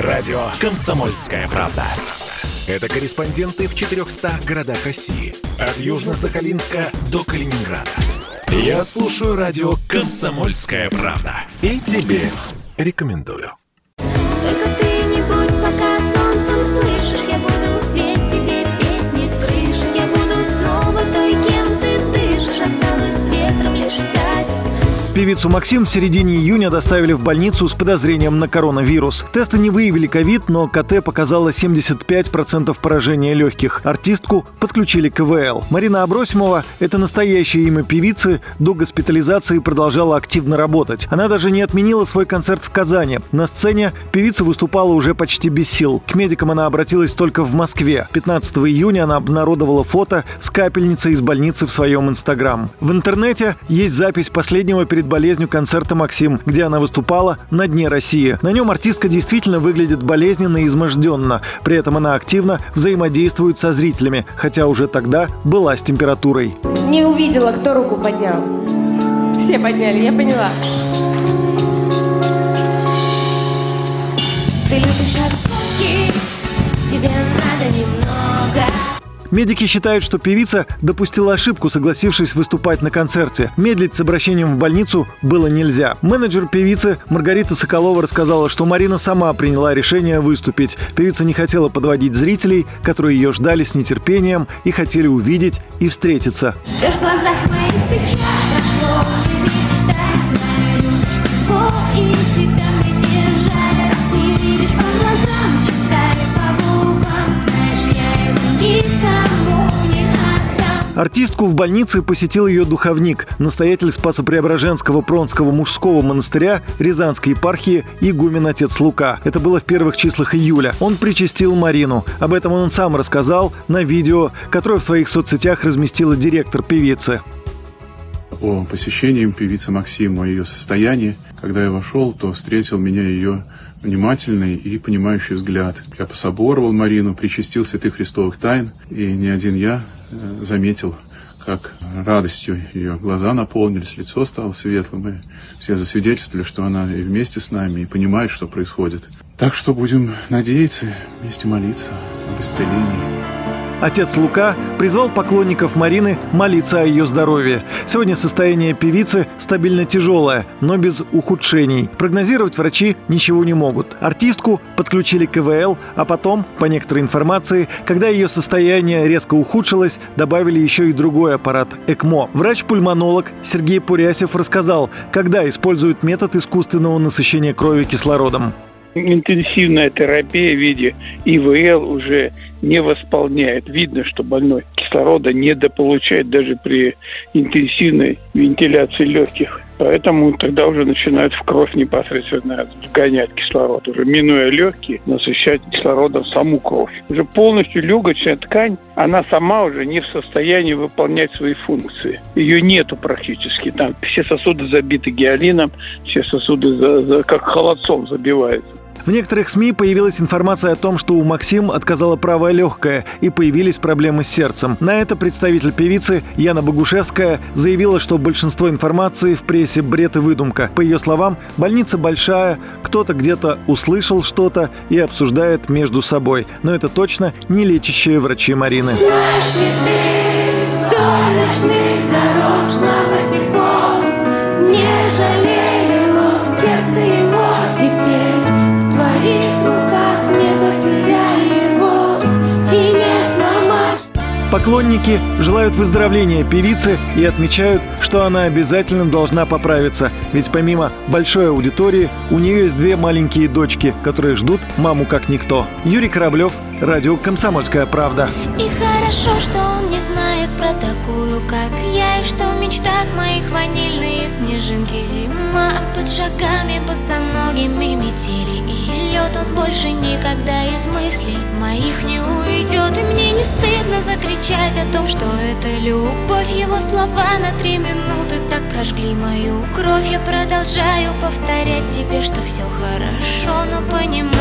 Радио «Комсомольская правда». Это корреспонденты в 400 городах России. От Южно-Сахалинска до Калининграда. Я слушаю радио «Комсомольская правда». И тебе рекомендую. Певицу Максим в середине июня доставили в больницу с подозрением на коронавирус. Тесты не выявили ковид, но КТ показало 75% поражения легких. Артистку подключили КВЛ. Марина Абросимова – это настоящее имя певицы, до госпитализации продолжала активно работать. Она даже не отменила свой концерт в Казани. На сцене певица выступала уже почти без сил. К медикам она обратилась только в Москве. 15 июня она обнародовала фото с капельницей из больницы в своем инстаграм. В интернете есть запись последнего перед болезнью концерта «Максим», где она выступала на дне России. На нем артистка действительно выглядит болезненно и изможденно. При этом она активно взаимодействует со зрителями, хотя уже тогда была с температурой. Не увидела, кто руку поднял. Все подняли, я поняла. Ты любишь Медики считают, что певица допустила ошибку, согласившись выступать на концерте. Медлить с обращением в больницу было нельзя. Менеджер певицы Маргарита Соколова рассказала, что Марина сама приняла решение выступить. Певица не хотела подводить зрителей, которые ее ждали с нетерпением и хотели увидеть и встретиться. В глазах моих печаль Прошло Артистку в больнице посетил ее духовник, настоятель Спасо-Преображенского Пронского мужского монастыря Рязанской епархии игумен отец Лука. Это было в первых числах июля. Он причастил Марину. Об этом он сам рассказал на видео, которое в своих соцсетях разместила директор певицы. о посещении певицы Максим, о ее состоянии. Когда я вошел, то встретил меня ее внимательный и понимающий взгляд. Я пособоровал Марину, причастил святых христовых тайн, и не один я заметил, как радостью ее глаза наполнились, лицо стало светлым, и все засвидетельствовали, что она и вместе с нами, и понимает, что происходит. Так что будем надеяться, вместе молиться об исцелении. Отец Лука призвал поклонников Марины молиться о ее здоровье. Сегодня состояние певицы стабильно тяжелое, но без ухудшений. Прогнозировать врачи ничего не могут. Артистку подключили к КВЛ, а потом, по некоторой информации, когда ее состояние резко ухудшилось, добавили еще и другой аппарат – ЭКМО. Врач-пульмонолог Сергей Пурясев рассказал, когда используют метод искусственного насыщения крови кислородом. Интенсивная терапия в виде ИВЛ уже не восполняет. Видно, что больной кислорода недополучает даже при интенсивной вентиляции легких. Поэтому тогда уже начинают в кровь непосредственно вгонять кислород, уже минуя легкие, насыщать кислородом саму кровь. Уже полностью легочная ткань, она сама уже не в состоянии выполнять свои функции. Ее нету практически. Там все сосуды забиты гиалином, все сосуды за- за- как холодцом забиваются. В некоторых СМИ появилась информация о том, что у Максим отказала правая легкая и появились проблемы с сердцем. На это представитель певицы Яна Богушевская заявила, что большинство информации в прессе бред и выдумка. По ее словам, больница большая, кто-то где-то услышал что-то и обсуждает между собой. Но это точно не лечащие врачи Марины. Знаешь ли ты Поклонники желают выздоровления певицы и отмечают, что она обязательно должна поправиться. Ведь помимо большой аудитории, у нее есть две маленькие дочки, которые ждут маму как никто. Юрий Кораблев, радио «Комсомольская правда». И хорошо, что он не знает про такую, как я И что в мечтах моих ванильные снежинки Зима. Под шагами босоногими метели И лед он больше никогда из мыслей моих не уйдет. И мне не стыдно закричать о том, что это любовь. Его слова на три минуты так прожгли мою кровь. Я продолжаю повторять себе, что все хорошо Но понимаю,